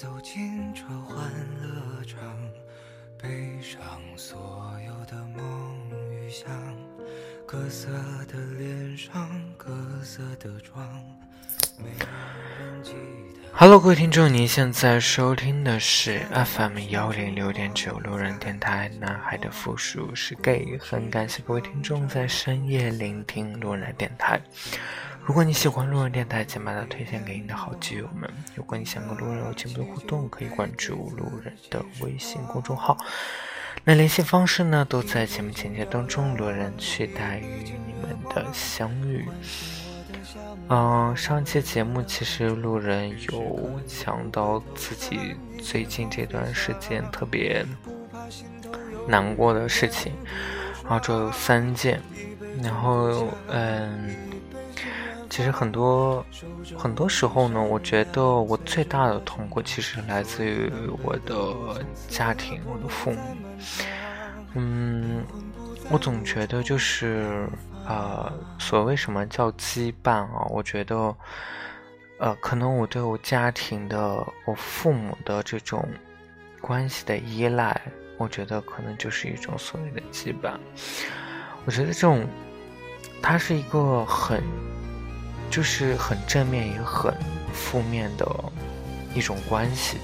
走进这欢乐场，背上所有的梦与想，各色的脸上，各色的妆，没人记得。Hello，各位听众，您现在收听的是 FM 幺零六点九路人电台。男孩的复数是 gay，很感谢各位听众在深夜聆听路人电台。如果你喜欢路人电台，请把它推荐给你的好基友们。如果你想跟路人有进一步的互动，可以关注路人的微信公众号。那联系方式呢，都在节目简介当中。路人期待与你们的相遇。嗯，上一期节目其实路人有讲到自己最近这段时间特别难过的事情，然后这有三件，然后嗯。其实很多很多时候呢，我觉得我最大的痛苦其实来自于我的家庭，我的父母。嗯，我总觉得就是呃，所谓什么叫羁绊啊？我觉得呃，可能我对我家庭的、我父母的这种关系的依赖，我觉得可能就是一种所谓的羁绊。我觉得这种，它是一个很。就是很正面也很负面的一种关系。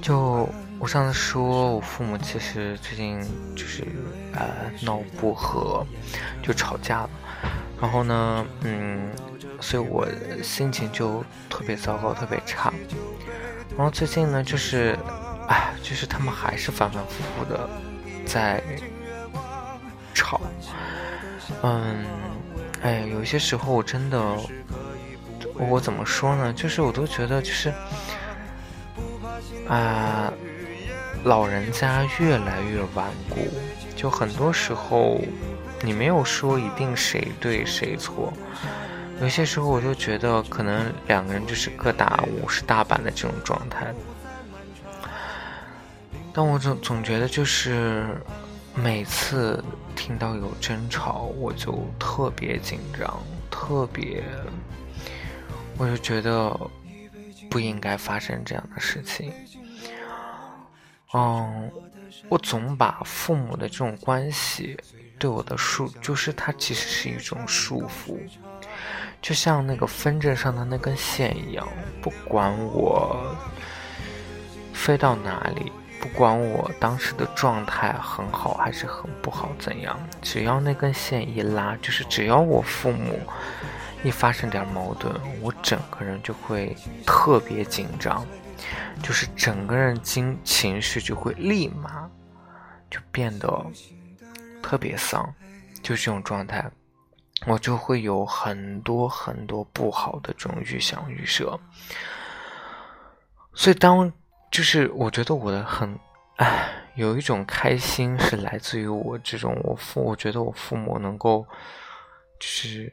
就我上次说，我父母其实最近就是呃闹不和，就吵架了。然后呢，嗯，所以我心情就特别糟糕，特别差。然后最近呢，就是哎，就是他们还是反反复复的在吵，嗯。哎，有些时候我真的，我怎么说呢？就是我都觉得，就是啊，老人家越来越顽固。就很多时候，你没有说一定谁对谁错。有些时候，我就觉得可能两个人就是各打五十大板的这种状态。但我总总觉得就是。每次听到有争吵，我就特别紧张，特别，我就觉得不应该发生这样的事情。嗯，我总把父母的这种关系对我的束，就是它其实是一种束缚，就像那个风筝上的那根线一样，不管我飞到哪里。不管我当时的状态很好还是很不好，怎样，只要那根线一拉，就是只要我父母一发生点矛盾，我整个人就会特别紧张，就是整个人情情绪就会立马就变得特别丧，就这种状态，我就会有很多很多不好的这种预想预设，所以当。就是我觉得我的很，唉，有一种开心是来自于我这种我父，我觉得我父母能够，就是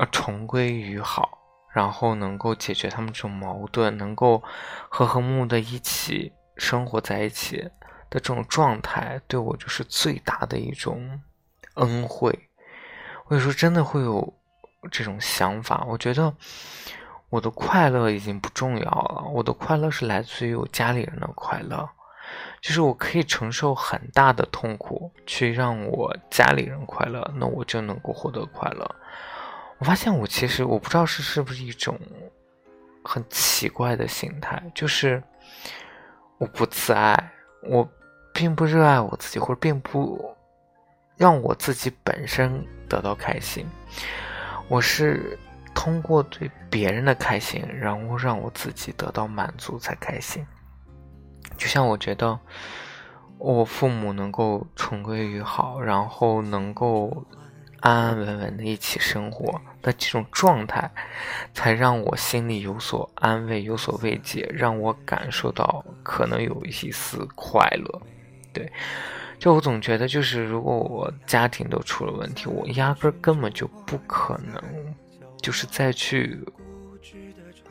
呃重归于好，然后能够解决他们这种矛盾，能够和和睦睦的一起生活在一起的这种状态，对我就是最大的一种恩惠。我有时候真的会有这种想法，我觉得。我的快乐已经不重要了，我的快乐是来自于我家里人的快乐，就是我可以承受很大的痛苦去让我家里人快乐，那我就能够获得快乐。我发现我其实我不知道是是不是一种很奇怪的心态，就是我不自爱，我并不热爱我自己，或者并不让我自己本身得到开心，我是。通过对别人的开心，然后让我自己得到满足才开心。就像我觉得，我父母能够重归于好，然后能够安安稳稳的一起生活的这种状态，才让我心里有所安慰，有所慰藉，让我感受到可能有一丝快乐。对，就我总觉得，就是如果我家庭都出了问题，我压根根本就不可能。就是再去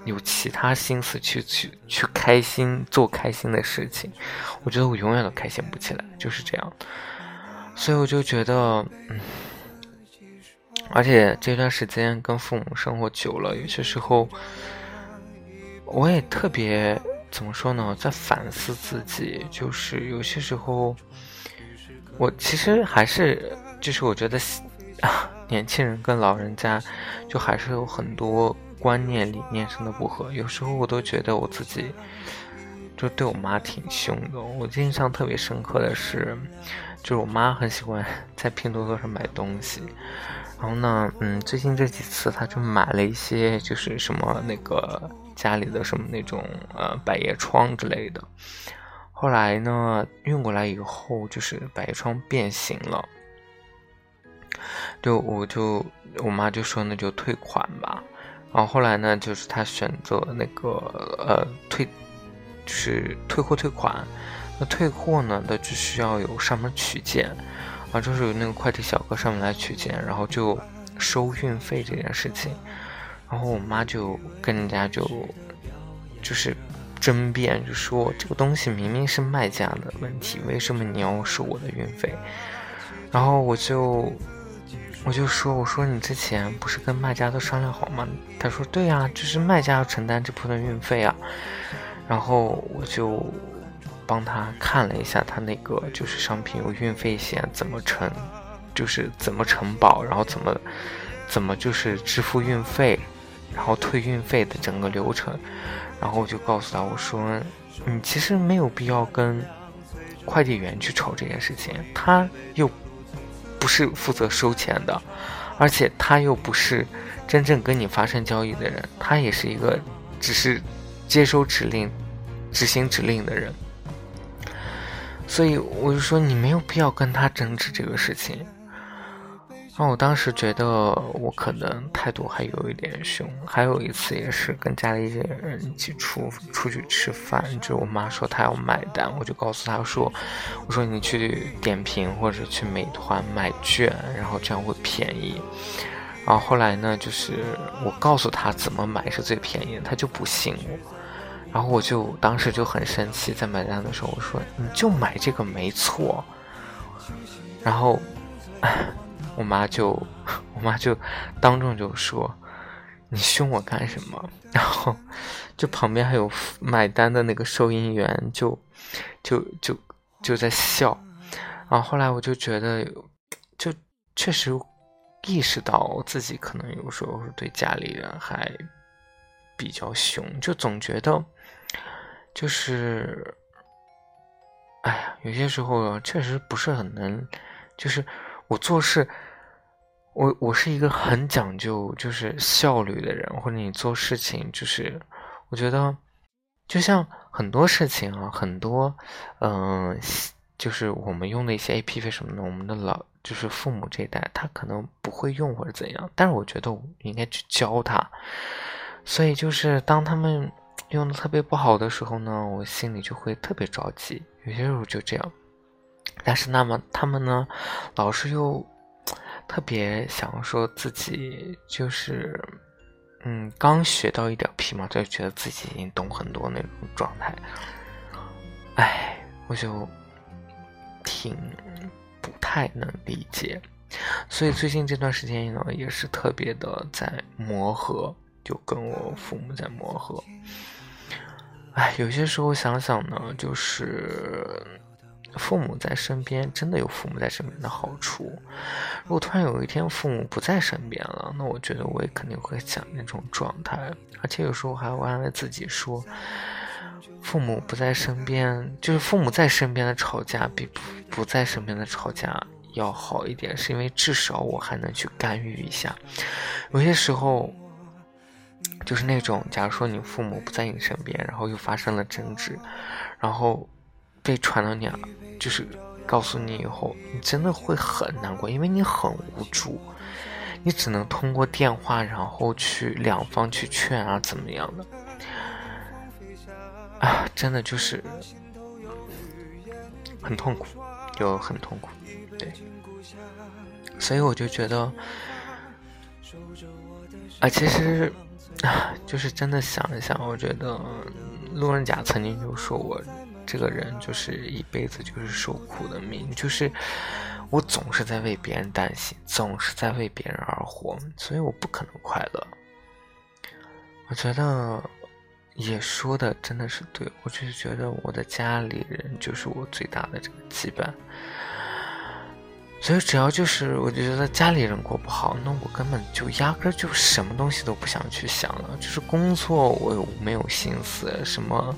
有其他心思去去去开心做开心的事情，我觉得我永远都开心不起来，就是这样。所以我就觉得，嗯，而且这段时间跟父母生活久了，有些时候我也特别怎么说呢，在反思自己，就是有些时候，我其实还是就是我觉得，年轻人跟老人家就还是有很多观念理念上的不合，有时候我都觉得我自己。就对我妈挺凶的。我印象特别深刻的是，就是我妈很喜欢在拼多多上买东西。然后呢，嗯，最近这几次，她就买了一些，就是什么那个家里的什么那种呃百叶窗之类的。后来呢，运过来以后，就是百叶窗变形了。就我就我妈就说那就退款吧。然后后来呢，就是她选择那个呃退。就是退货退款，那退货呢，那就需要有上门取件，啊，就是有那个快递小哥上门来取件，然后就收运费这件事情，然后我妈就跟人家就就是争辩，就说这个东西明明是卖家的问题，为什么你要收我的运费？然后我就我就说，我说你之前不是跟卖家都商量好吗？他说对呀，就是卖家要承担这部分运费啊。然后我就帮他看了一下，他那个就是商品有运费险怎么承，就是怎么承保，然后怎么怎么就是支付运费，然后退运费的整个流程。然后我就告诉他，我说你其实没有必要跟快递员去吵这件事情，他又不是负责收钱的，而且他又不是真正跟你发生交易的人，他也是一个只是。接收指令、执行指令的人，所以我就说你没有必要跟他争执这个事情。然后我当时觉得我可能态度还有一点凶。还有一次也是跟家里人一起出出去吃饭，就我妈说她要买单，我就告诉她说：“我说你去点评或者去美团买券，然后这样会便宜。”然后后来呢，就是我告诉他怎么买是最便宜她，就不信我。然后我就当时就很生气，在买单的时候我说：“你就买这个没错。”然后我妈就我妈就当众就说：“你凶我干什么？” 然后就旁边还有买单的那个收银员就就就就在笑。然后后来我就觉得，就确实意识到自己可能有时候对家里人还比较凶，就总觉得。就是，哎呀，有些时候确实不是很能，就是我做事，我我是一个很讲究就是效率的人，或者你做事情就是，我觉得就像很多事情啊，很多嗯，就是我们用的一些 A P P 什么的，我们的老就是父母这一代他可能不会用或者怎样，但是我觉得我应该去教他，所以就是当他们。用的特别不好的时候呢，我心里就会特别着急。有些时候就这样，但是那么他们呢，老是又特别想说自己就是，嗯，刚学到一点皮毛，就觉得自己已经懂很多那种状态。哎，我就挺不太能理解，所以最近这段时间呢，也是特别的在磨合，就跟我父母在磨合。哎，有些时候想想呢，就是父母在身边，真的有父母在身边的好处。如果突然有一天父母不在身边了，那我觉得我也肯定会想那种状态。而且有时候还会安慰自己说，父母不在身边，就是父母在身边的吵架比不不在身边的吵架要好一点，是因为至少我还能去干预一下。有些时候。就是那种，假如说你父母不在你身边，然后又发生了争执，然后被传到你，就是告诉你以后，你真的会很难过，因为你很无助，你只能通过电话，然后去两方去劝啊，怎么样的？啊，真的就是很痛苦，就很痛苦，对，所以我就觉得，啊，其实啊。就是真的想一想，我觉得路人甲曾经就说我这个人就是一辈子就是受苦的命，就是我总是在为别人担心，总是在为别人而活，所以我不可能快乐。我觉得也说的真的是对，我就是觉得我的家里人就是我最大的这个羁绊。所以只要就是我就觉得家里人过不好，那我根本就压根就什么东西都不想去想了。就是工作我没有心思，什么，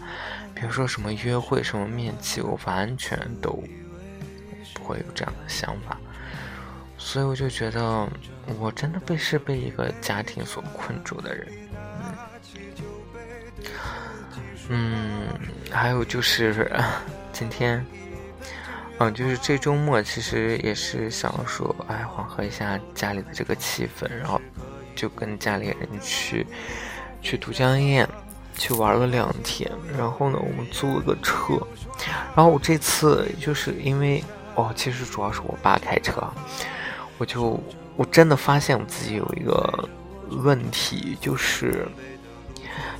比如说什么约会、什么面基，我完全都不会有这样的想法。所以我就觉得我真的被是被一个家庭所困住的人。嗯，还有就是 今天。嗯，就是这周末其实也是想说，哎，缓和一下家里的这个气氛，然后就跟家里人去去都江堰去玩了两天。然后呢，我们租了个车。然后我这次就是因为哦，其实主要是我爸开车，我就我真的发现我自己有一个问题，就是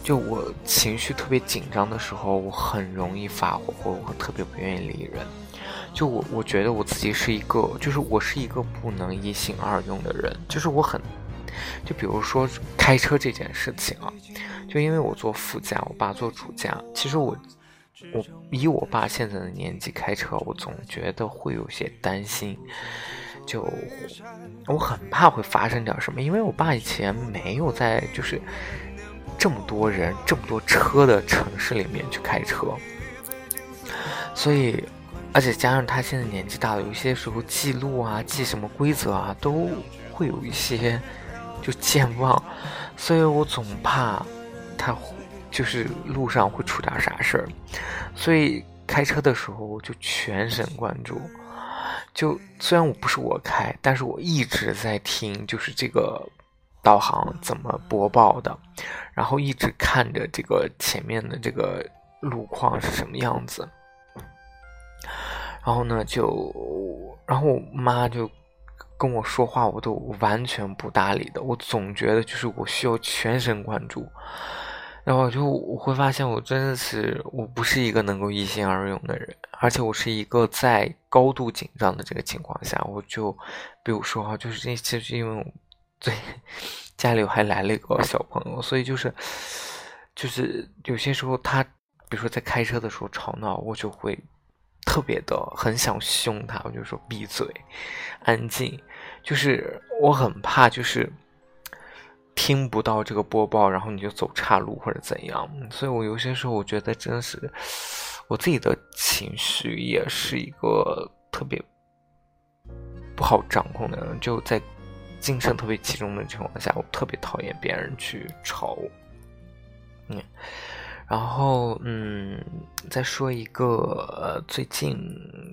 就我情绪特别紧张的时候，我很容易发火，或我特别不愿意理人。就我，我觉得我自己是一个，就是我是一个不能一心二用的人。就是我很，就比如说开车这件事情啊，就因为我坐副驾，我爸坐主驾。其实我，我以我爸现在的年纪开车，我总觉得会有些担心。就我很怕会发生点什么，因为我爸以前没有在就是这么多人、这么多车的城市里面去开车，所以。而且加上他现在年纪大了，有些时候记录啊、记什么规则啊，都会有一些就健忘，所以我总怕他就是路上会出点啥事儿，所以开车的时候就全神贯注。就虽然我不是我开，但是我一直在听，就是这个导航怎么播报的，然后一直看着这个前面的这个路况是什么样子。然后呢，就，然后我妈就跟我说话，我都完全不搭理的。我总觉得就是我需要全神贯注，然后就我会发现，我真的是我不是一个能够一心二用的人，而且我是一个在高度紧张的这个情况下，我就，比如说哈，就是这其实因为我对家里还来了一个小朋友，所以就是，就是有些时候他，比如说在开车的时候吵闹，我就会。特别的很想凶他，我就说闭嘴，安静。就是我很怕，就是听不到这个播报，然后你就走岔路或者怎样。所以我有些时候我觉得真的是我自己的情绪也是一个特别不好掌控的人，就在精神特别集中的情况下，我特别讨厌别人去吵我。嗯。然后，嗯，再说一个最近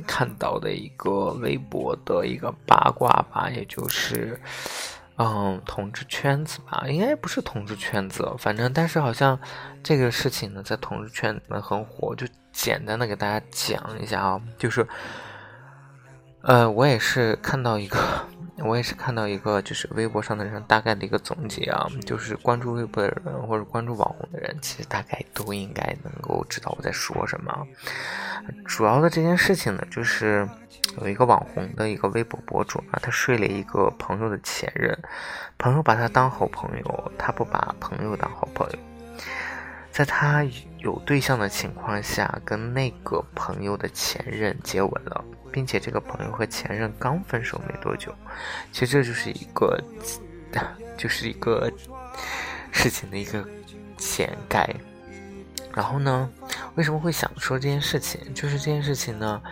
看到的一个微博的一个八卦吧，也就是，嗯，同志圈子吧，应该不是同志圈子，反正但是好像这个事情呢，在同志圈里面很火，就简单的给大家讲一下啊，就是，呃，我也是看到一个。我也是看到一个，就是微博上的人大概的一个总结啊，就是关注微博的人或者关注网红的人，其实大概都应该能够知道我在说什么。主要的这件事情呢，就是有一个网红的一个微博博主啊，他睡了一个朋友的前任，朋友把他当好朋友，他不把朋友当好朋友。在他有对象的情况下，跟那个朋友的前任接吻了，并且这个朋友和前任刚分手没多久。其实这就是一个，就是一个事情的一个前盖。然后呢，为什么会想说这件事情？就是这件事情呢，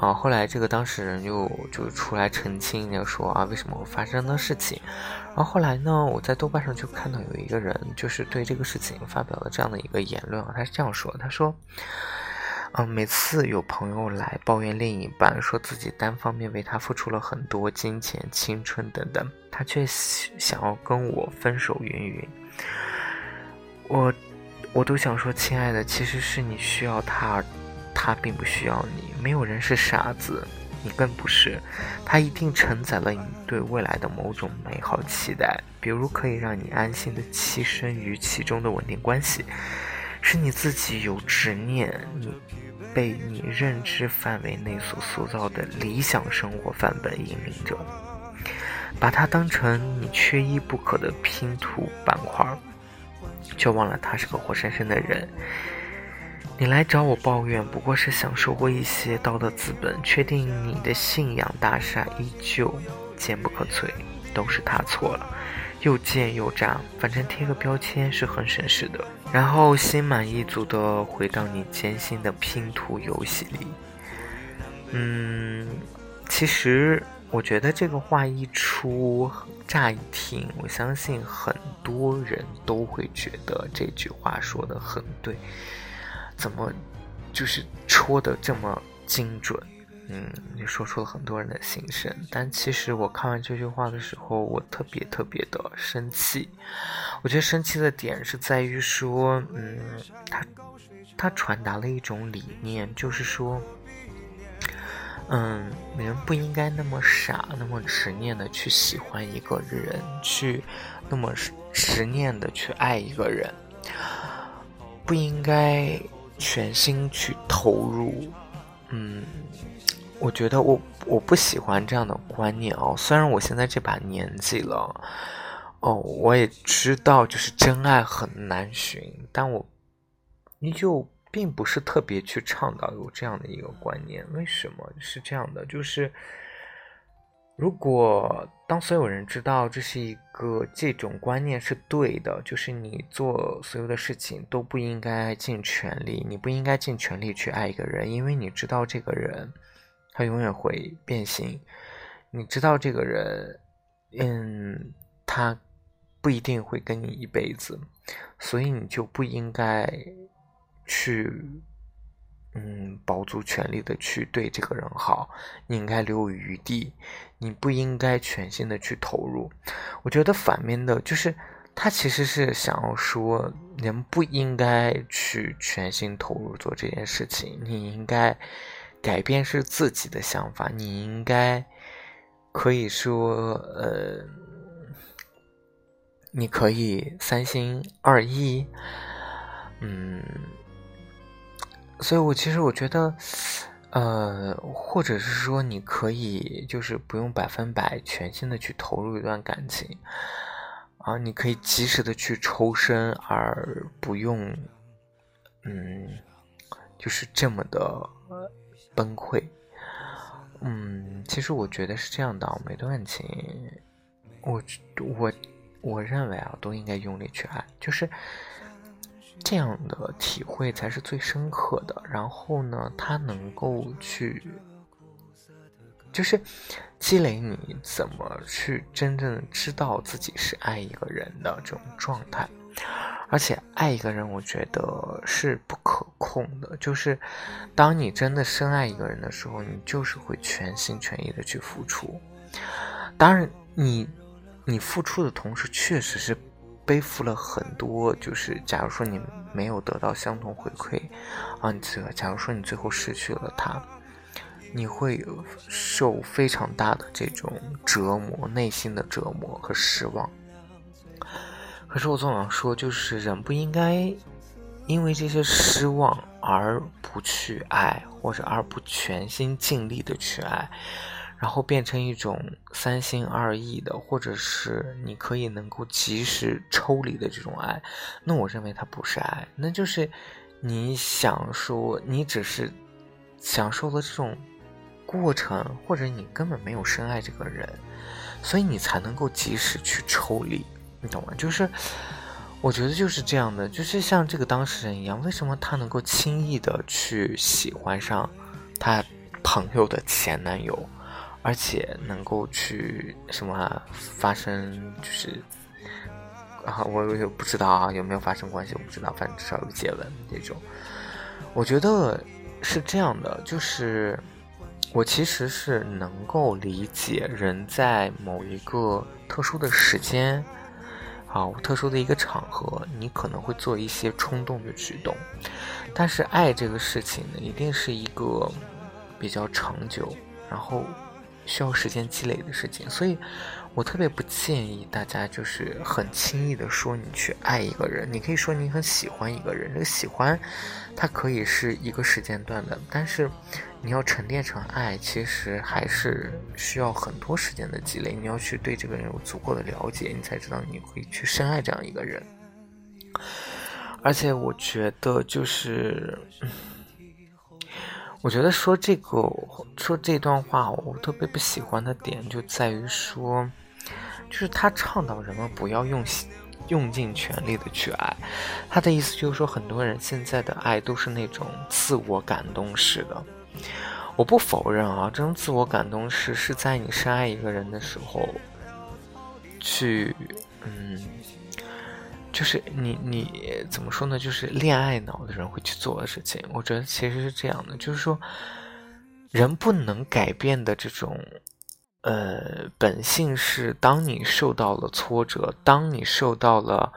啊，后来这个当事人就就出来澄清，就说啊，为什么会发生的事情。然后后来呢，我在豆瓣上就看到有一个人，就是对这个事情发表了这样的一个言论啊，他是这样说，他说，嗯，每次有朋友来抱怨另一半，说自己单方面为他付出了很多金钱、青春等等，他却想要跟我分手云云，我。我都想说，亲爱的，其实是你需要他，他并不需要你。没有人是傻子，你更不是。他一定承载了你对未来的某种美好期待，比如可以让你安心的栖身于其中的稳定关系，是你自己有执念，你被你认知范围内所塑造的理想生活范本引领着，把它当成你缺一不可的拼图板块。却忘了他是个活生生的人。你来找我抱怨，不过是想收获一些道德资本，确定你的信仰大厦依旧坚不可摧，都是他错了，又贱又渣，反正贴个标签是很省事的。然后心满意足的回到你艰辛的拼图游戏里。嗯，其实我觉得这个话一出，乍一听，我相信很多人都会觉得这句话说的很对。怎么，就是戳的这么精准？嗯，你说出了很多人的心声。但其实我看完这句话的时候，我特别特别的生气。我觉得生气的点是在于说，嗯，他他传达了一种理念，就是说，嗯，人不应该那么傻，那么执念的去喜欢一个人，去那么执念的去爱一个人，不应该。全心去投入，嗯，我觉得我我不喜欢这样的观念哦。虽然我现在这把年纪了，哦，我也知道就是真爱很难寻，但我依旧并不是特别去倡导有这样的一个观念。为什么是这样的？就是。如果当所有人知道这是一个这种观念是对的，就是你做所有的事情都不应该尽全力，你不应该尽全力去爱一个人，因为你知道这个人他永远会变心，你知道这个人，嗯，他不一定会跟你一辈子，所以你就不应该去。嗯，保足全力的去对这个人好，你应该留有余地，你不应该全心的去投入。我觉得反面的就是，他其实是想要说，人不应该去全心投入做这件事情，你应该改变是自己的想法，你应该可以说，呃，你可以三心二意，嗯。所以，我其实我觉得，呃，或者是说，你可以就是不用百分百全心的去投入一段感情，啊，你可以及时的去抽身，而不用，嗯，就是这么的崩溃。嗯，其实我觉得是这样的，每段情，我我我认为啊，都应该用力去爱，就是。这样的体会才是最深刻的。然后呢，他能够去，就是积累你怎么去真正知道自己是爱一个人的这种状态。而且爱一个人，我觉得是不可控的。就是当你真的深爱一个人的时候，你就是会全心全意的去付出。当然，你你付出的同时，确实是。背负了很多，就是假如说你没有得到相同回馈，啊，你这假如说你最后失去了他，你会受非常大的这种折磨，内心的折磨和失望。可是我总想说，就是人不应该因为这些失望而不去爱，或者而不全心尽力的去爱。然后变成一种三心二意的，或者是你可以能够及时抽离的这种爱，那我认为它不是爱，那就是你想说你只是享受了这种过程，或者你根本没有深爱这个人，所以你才能够及时去抽离，你懂吗？就是我觉得就是这样的，就是像这个当事人一样，为什么他能够轻易的去喜欢上他朋友的前男友？而且能够去什么发生，就是啊，我也不知道啊，有没有发生关系，我不知道，反正至少有接吻这种。我觉得是这样的，就是我其实是能够理解人在某一个特殊的时间，啊，特殊的一个场合，你可能会做一些冲动的举动，但是爱这个事情呢，一定是一个比较长久，然后。需要时间积累的事情，所以我特别不建议大家就是很轻易的说你去爱一个人。你可以说你很喜欢一个人，这个喜欢，它可以是一个时间段的，但是你要沉淀成爱，其实还是需要很多时间的积累。你要去对这个人有足够的了解，你才知道你会去深爱这样一个人。而且我觉得就是，我觉得说这个说这段话，我特别不喜欢的点就在于说，就是他倡导人们不要用用尽全力的去爱。他的意思就是说，很多人现在的爱都是那种自我感动式的。我不否认啊，这种自我感动式是在你深爱一个人的时候，去嗯。就是你你怎么说呢？就是恋爱脑的人会去做的事情。我觉得其实是这样的，就是说，人不能改变的这种，呃，本性是，当你受到了挫折，当你受到了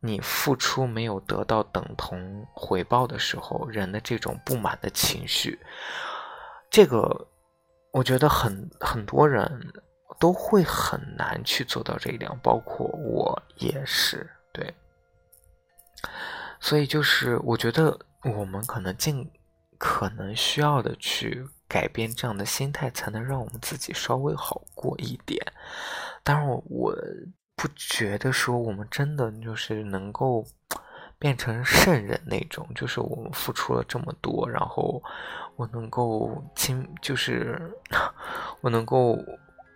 你付出没有得到等同回报的时候，人的这种不满的情绪，这个我觉得很很多人都会很难去做到这一点，包括我也是。对，所以就是我觉得我们可能尽可能需要的去改变这样的心态，才能让我们自己稍微好过一点。当然，我我不觉得说我们真的就是能够变成圣人那种，就是我们付出了这么多，然后我能够亲，就是 我能够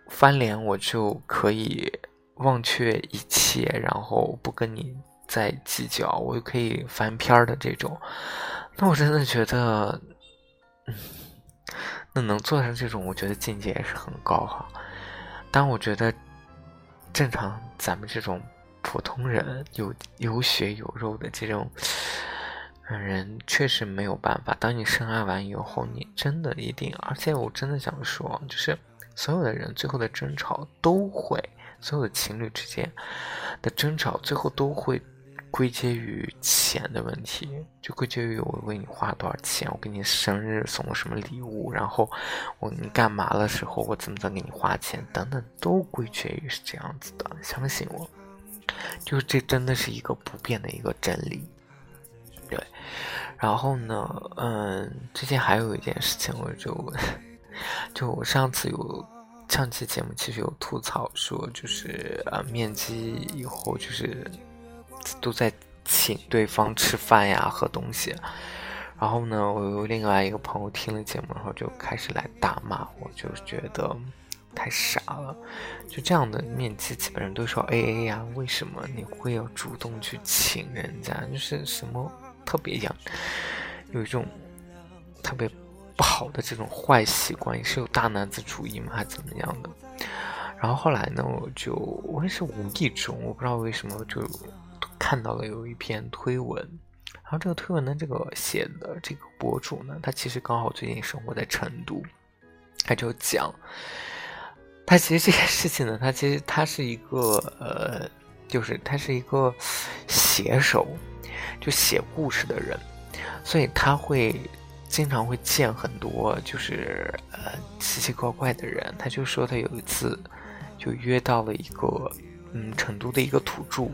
翻脸，我就可以。忘却一切，然后不跟你再计较，我就可以翻篇的这种。那我真的觉得，嗯，那能做成这种，我觉得境界也是很高哈。但我觉得，正常咱们这种普通人，有有血有肉的这种人，确实没有办法。当你深爱完以后，你真的一定，而且我真的想说，就是所有的人最后的争吵都会。所有的情侣之间的争吵，最后都会归结于钱的问题，就归结于我为你花多少钱，我给你生日送了什么礼物，然后我你干嘛的时候，我怎么怎么给你花钱，等等，都归结于是这样子的。相信我，就这真的是一个不变的一个真理。对，然后呢，嗯，最近还有一件事情，我就 就我上次有。上期节目其实有吐槽说，就是呃面基以后就是都在请对方吃饭呀、喝东西，然后呢，我有另外一个朋友听了节目，然后就开始来大骂我，就觉得太傻了。就这样的面基，基本上都说 A A 呀，为什么你会要主动去请人家？就是什么特别样，有一种特别。不好的这种坏习惯，也是有大男子主义吗？还是怎么样的？然后后来呢，我就我也是无意中，我不知道为什么就看到了有一篇推文，然后这个推文的，这个写的这个博主呢，他其实刚好最近生活在成都，他就讲，他其实这件事情呢，他其实他是一个呃，就是他是一个写手，就写故事的人，所以他会。经常会见很多就是呃奇奇怪怪的人，他就说他有一次就约到了一个嗯成都的一个土著，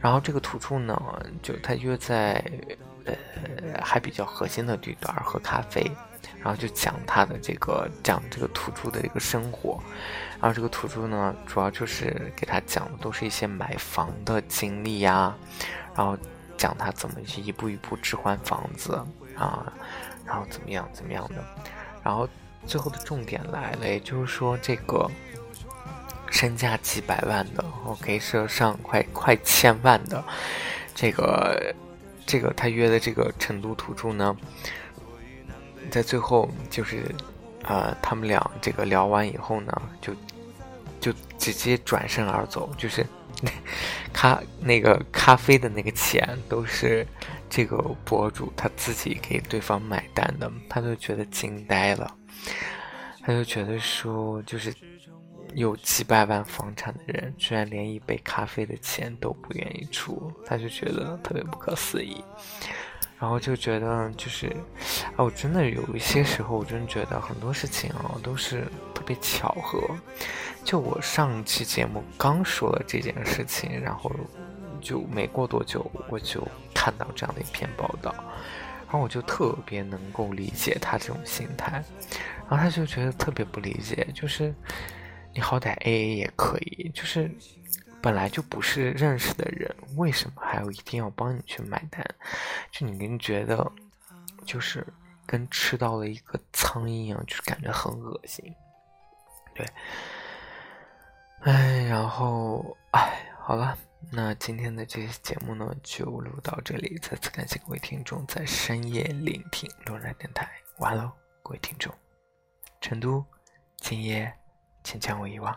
然后这个土著呢就他约在呃还比较核心的地段喝咖啡，然后就讲他的这个讲这个土著的一个生活，然后这个土著呢主要就是给他讲的都是一些买房的经历呀，然后讲他怎么去一步一步置换房子啊。然后怎么样怎么样的，然后最后的重点来了，也就是说这个身价几百万的哦，可以是上快快千万的，这个这个他约的这个成都土著呢，在最后就是呃他们俩这个聊完以后呢，就就直接转身而走，就是 咖那个咖啡的那个钱都是。这个博主他自己给对方买单的，他就觉得惊呆了，他就觉得说，就是有几百万房产的人，居然连一杯咖啡的钱都不愿意出，他就觉得特别不可思议，然后就觉得就是，啊，我真的有一些时候，我真的觉得很多事情啊都是特别巧合，就我上期节目刚说了这件事情，然后。就没过多久，我就看到这样的一篇报道，然后我就特别能够理解他这种心态，然后他就觉得特别不理解，就是你好歹 A A 也可以，就是本来就不是认识的人，为什么还要一定要帮你去买单？就你跟觉得，就是跟吃到了一个苍蝇一样，就是感觉很恶心。对，哎，然后，哎，好了，那今天的这期节目呢，就录到这里。再次感谢各位听众在深夜聆听洛然电台。完喽，各位听众，成都，今夜请将我遗忘。